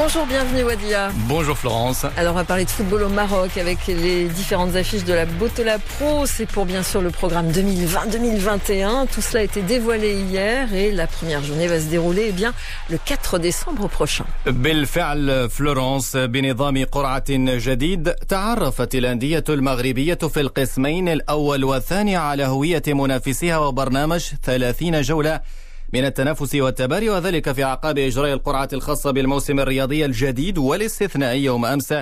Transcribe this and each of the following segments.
Bonjour, bienvenue Wadia. Bonjour Florence. Alors on va parler de football au Maroc avec les différentes affiches de la Botola Pro. C'est pour bien sûr le programme 2020-2021. Tout cela a été dévoilé hier et la première journée va se dérouler eh bien, le 4 décembre prochain. بالفعل فلورنس بنظام قرعة جديد تعرفت الأندية المغربية في القسمين الأول والثاني على هوية منافسيها وبرنامج 30 جولة من التنافس والتباري وذلك في أعقاب إجراء القرعة الخاصة بالموسم الرياضي الجديد والاستثنائي يوم أمس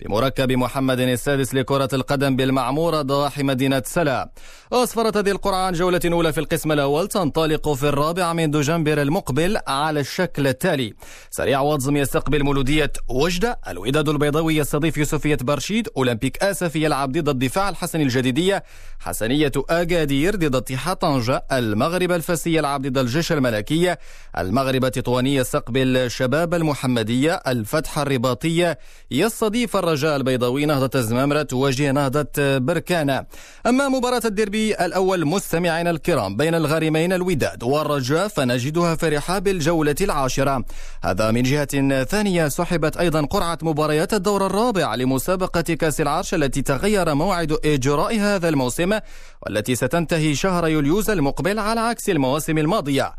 بمركب محمد السادس لكرة القدم بالمعمورة ضواحي مدينة سلا. وأسفرت هذه القرعة عن جولة أولى في القسم الأول تنطلق في الرابع من دجنبر المقبل على الشكل التالي. سريع وضم يستقبل مولودية وجدة الوداد البيضاوي يستضيف يوسفية برشيد أولمبيك آسف يلعب ضد الدفاع الحسني الجديدية حسنية أكادير ضد اتحاد طنجة المغرب الفاسي يلعب ضد الجيش الملكية المغرب التطواني يستقبل شباب المحمدية الفتح الرباطية يستضيف الرجاء البيضاوي نهضة الزمامرة تواجه نهضة بركانة أما مباراة الديربي الأول مستمعينا الكرام بين الغارمين الوداد والرجاء فنجدها في رحاب الجولة العاشرة. هذا من جهة ثانية سحبت أيضا قرعة مباريات الدور الرابع لمسابقة كأس العرش التي تغير موعد إجراء هذا الموسم والتي ستنتهي شهر يوليوز المقبل على عكس المواسم الماضية.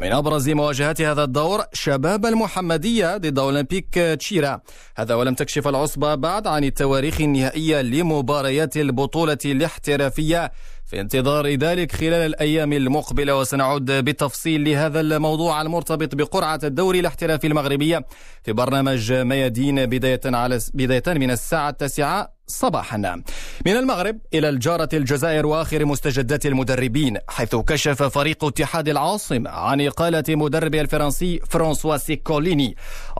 من أبرز مواجهات هذا الدور شباب المحمدية ضد أولمبيك تشيرا. هذا ولم تكشف العصبة بعد عن التواريخ النهائية لمباريات البطولة الاحترافية. في انتظار ذلك خلال الأيام المقبلة وسنعود بالتفصيل لهذا الموضوع المرتبط بقرعة الدوري الاحترافي المغربية في برنامج ميادين بداية على بداية من الساعة التاسعة. صباحا. من المغرب إلى الجارة الجزائر وآخر مستجدات المدربين حيث كشف فريق اتحاد العاصمة عن إقالة مدربه الفرنسي فرانسوا سيكوليني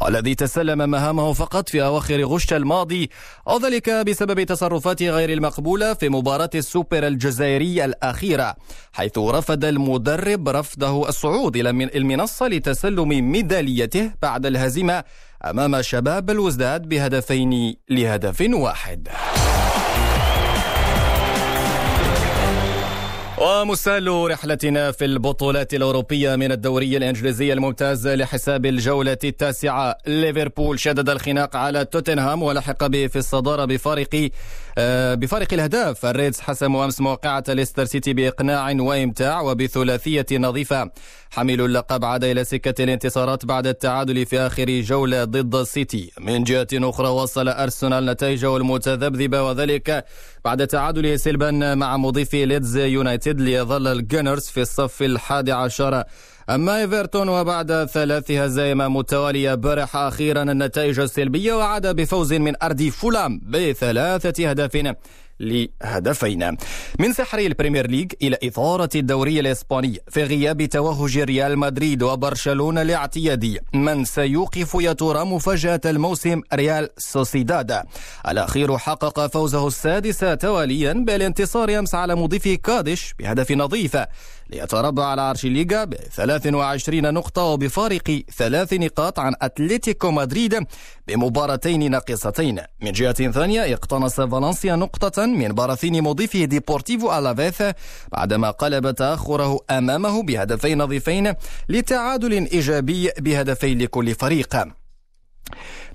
الذي تسلم مهامه فقط في أواخر غشت الماضي وذلك بسبب تصرفاته غير المقبولة في مباراة السوبر الجزائري الأخيرة حيث رفض المدرب رفضه الصعود إلى المنصة لتسلم ميداليته بعد الهزيمة أمام شباب الوزداد بهدفين لهدف واحد. ومستهل رحلتنا في البطولات الأوروبية من الدوري الإنجليزي الممتاز لحساب الجولة التاسعة. ليفربول شدد الخناق على توتنهام ولحق به في الصدارة بفارق بفارق الأهداف الريدز حسموا أمس موقعة ليستر سيتي بإقناع وإمتاع وبثلاثية نظيفة. حمل اللقب عاد إلى سكة الانتصارات بعد التعادل في آخر جولة ضد السيتي من جهة أخرى وصل أرسنال نتائجه المتذبذبة وذلك بعد تعادله سلبا مع مضيف ليدز يونايتد ليظل ال Gunners في الصف الحادي عشر. أما إيفرتون وبعد ثلاث هزائم متوالية بارح أخيرا النتائج السلبية وعاد بفوز من أرض فولام بثلاثة أهداف لهدفين. من سحر البريمير ليج إلى إثارة الدوري الإسباني في غياب توهج ريال مدريد وبرشلونة الاعتيادي من سيوقف يا ترى مفاجأة الموسم ريال سوسيداد. الأخير حقق فوزه السادس تواليا بالانتصار أمس على مضيف كادش بهدف نظيف. ليتربع على عرش الليغا ب 23 نقطة وبفارق ثلاث نقاط عن أتلتيكو مدريد بمباراتين ناقصتين. من جهة ثانية اقتنص فالنسيا نقطة من براثين مضيفه ديبورتيفو ألافيث بعدما قلب تأخره أمامه بهدفين نظيفين لتعادل إيجابي بهدفين لكل فريق.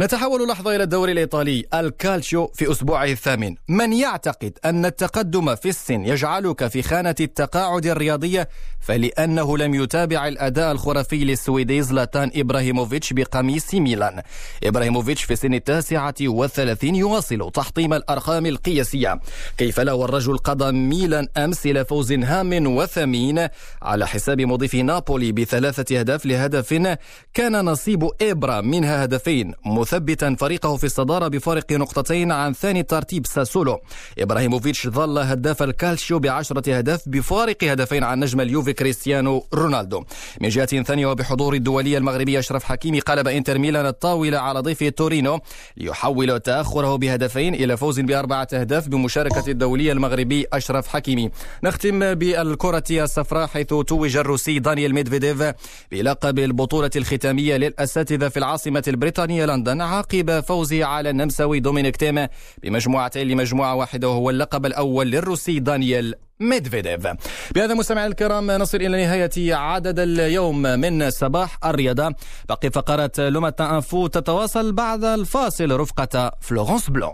نتحول لحظة إلى الدوري الإيطالي الكالتشيو في أسبوعه الثامن. من يعتقد أن التقدم في السن يجعلك في خانة التقاعد الرياضية فلأنه لم يتابع الأداء الخرافي للسويدي زلاتان إبراهيموفيتش بقميص ميلان. إبراهيموفيتش في سن التاسعة والثلاثين يواصل تحطيم الأرقام القياسية. كيف لا والرجل قضى ميلان أمس إلى فوز هام وثمين؟ على حساب مضيف نابولي بثلاثة أهداف لهدف كان نصيب إبرا منها هدفين مثبتا فريقه في الصدارة بفارق نقطتين عن ثاني ترتيب ساسولو. إبراهيموفيتش ظل هداف الكالشيو بعشرة أهداف بفارق هدفين عن نجم اليوفي كريستيانو رونالدو. من جهة ثانية وبحضور الدولي المغربي أشرف حكيمي قلب إنتر ميلان الطاولة على ضيف تورينو ليحول تأخره بهدفين إلى فوز بأربعة أهداف بمشاركة الدولي المغربي أشرف حكيمي. نختم بالكرة الصفراء حيث توج الروسي دانيال ميدفيديف بلقب البطولة الختامية للأساتذة في العاصمة البريطانية لندن. عقب فوزه على النمساوي دومينيك تيم بمجموعتين لمجموعة واحدة وهو اللقب الأول للروسي دانيال ميدفيديف. بهذا مستمعي الكرام نصل إلى نهاية عدد اليوم من صباح الرياضة. باقي فقرات Le Matin Info تتواصل بعد الفاصل. رفقة فلورنس بلون.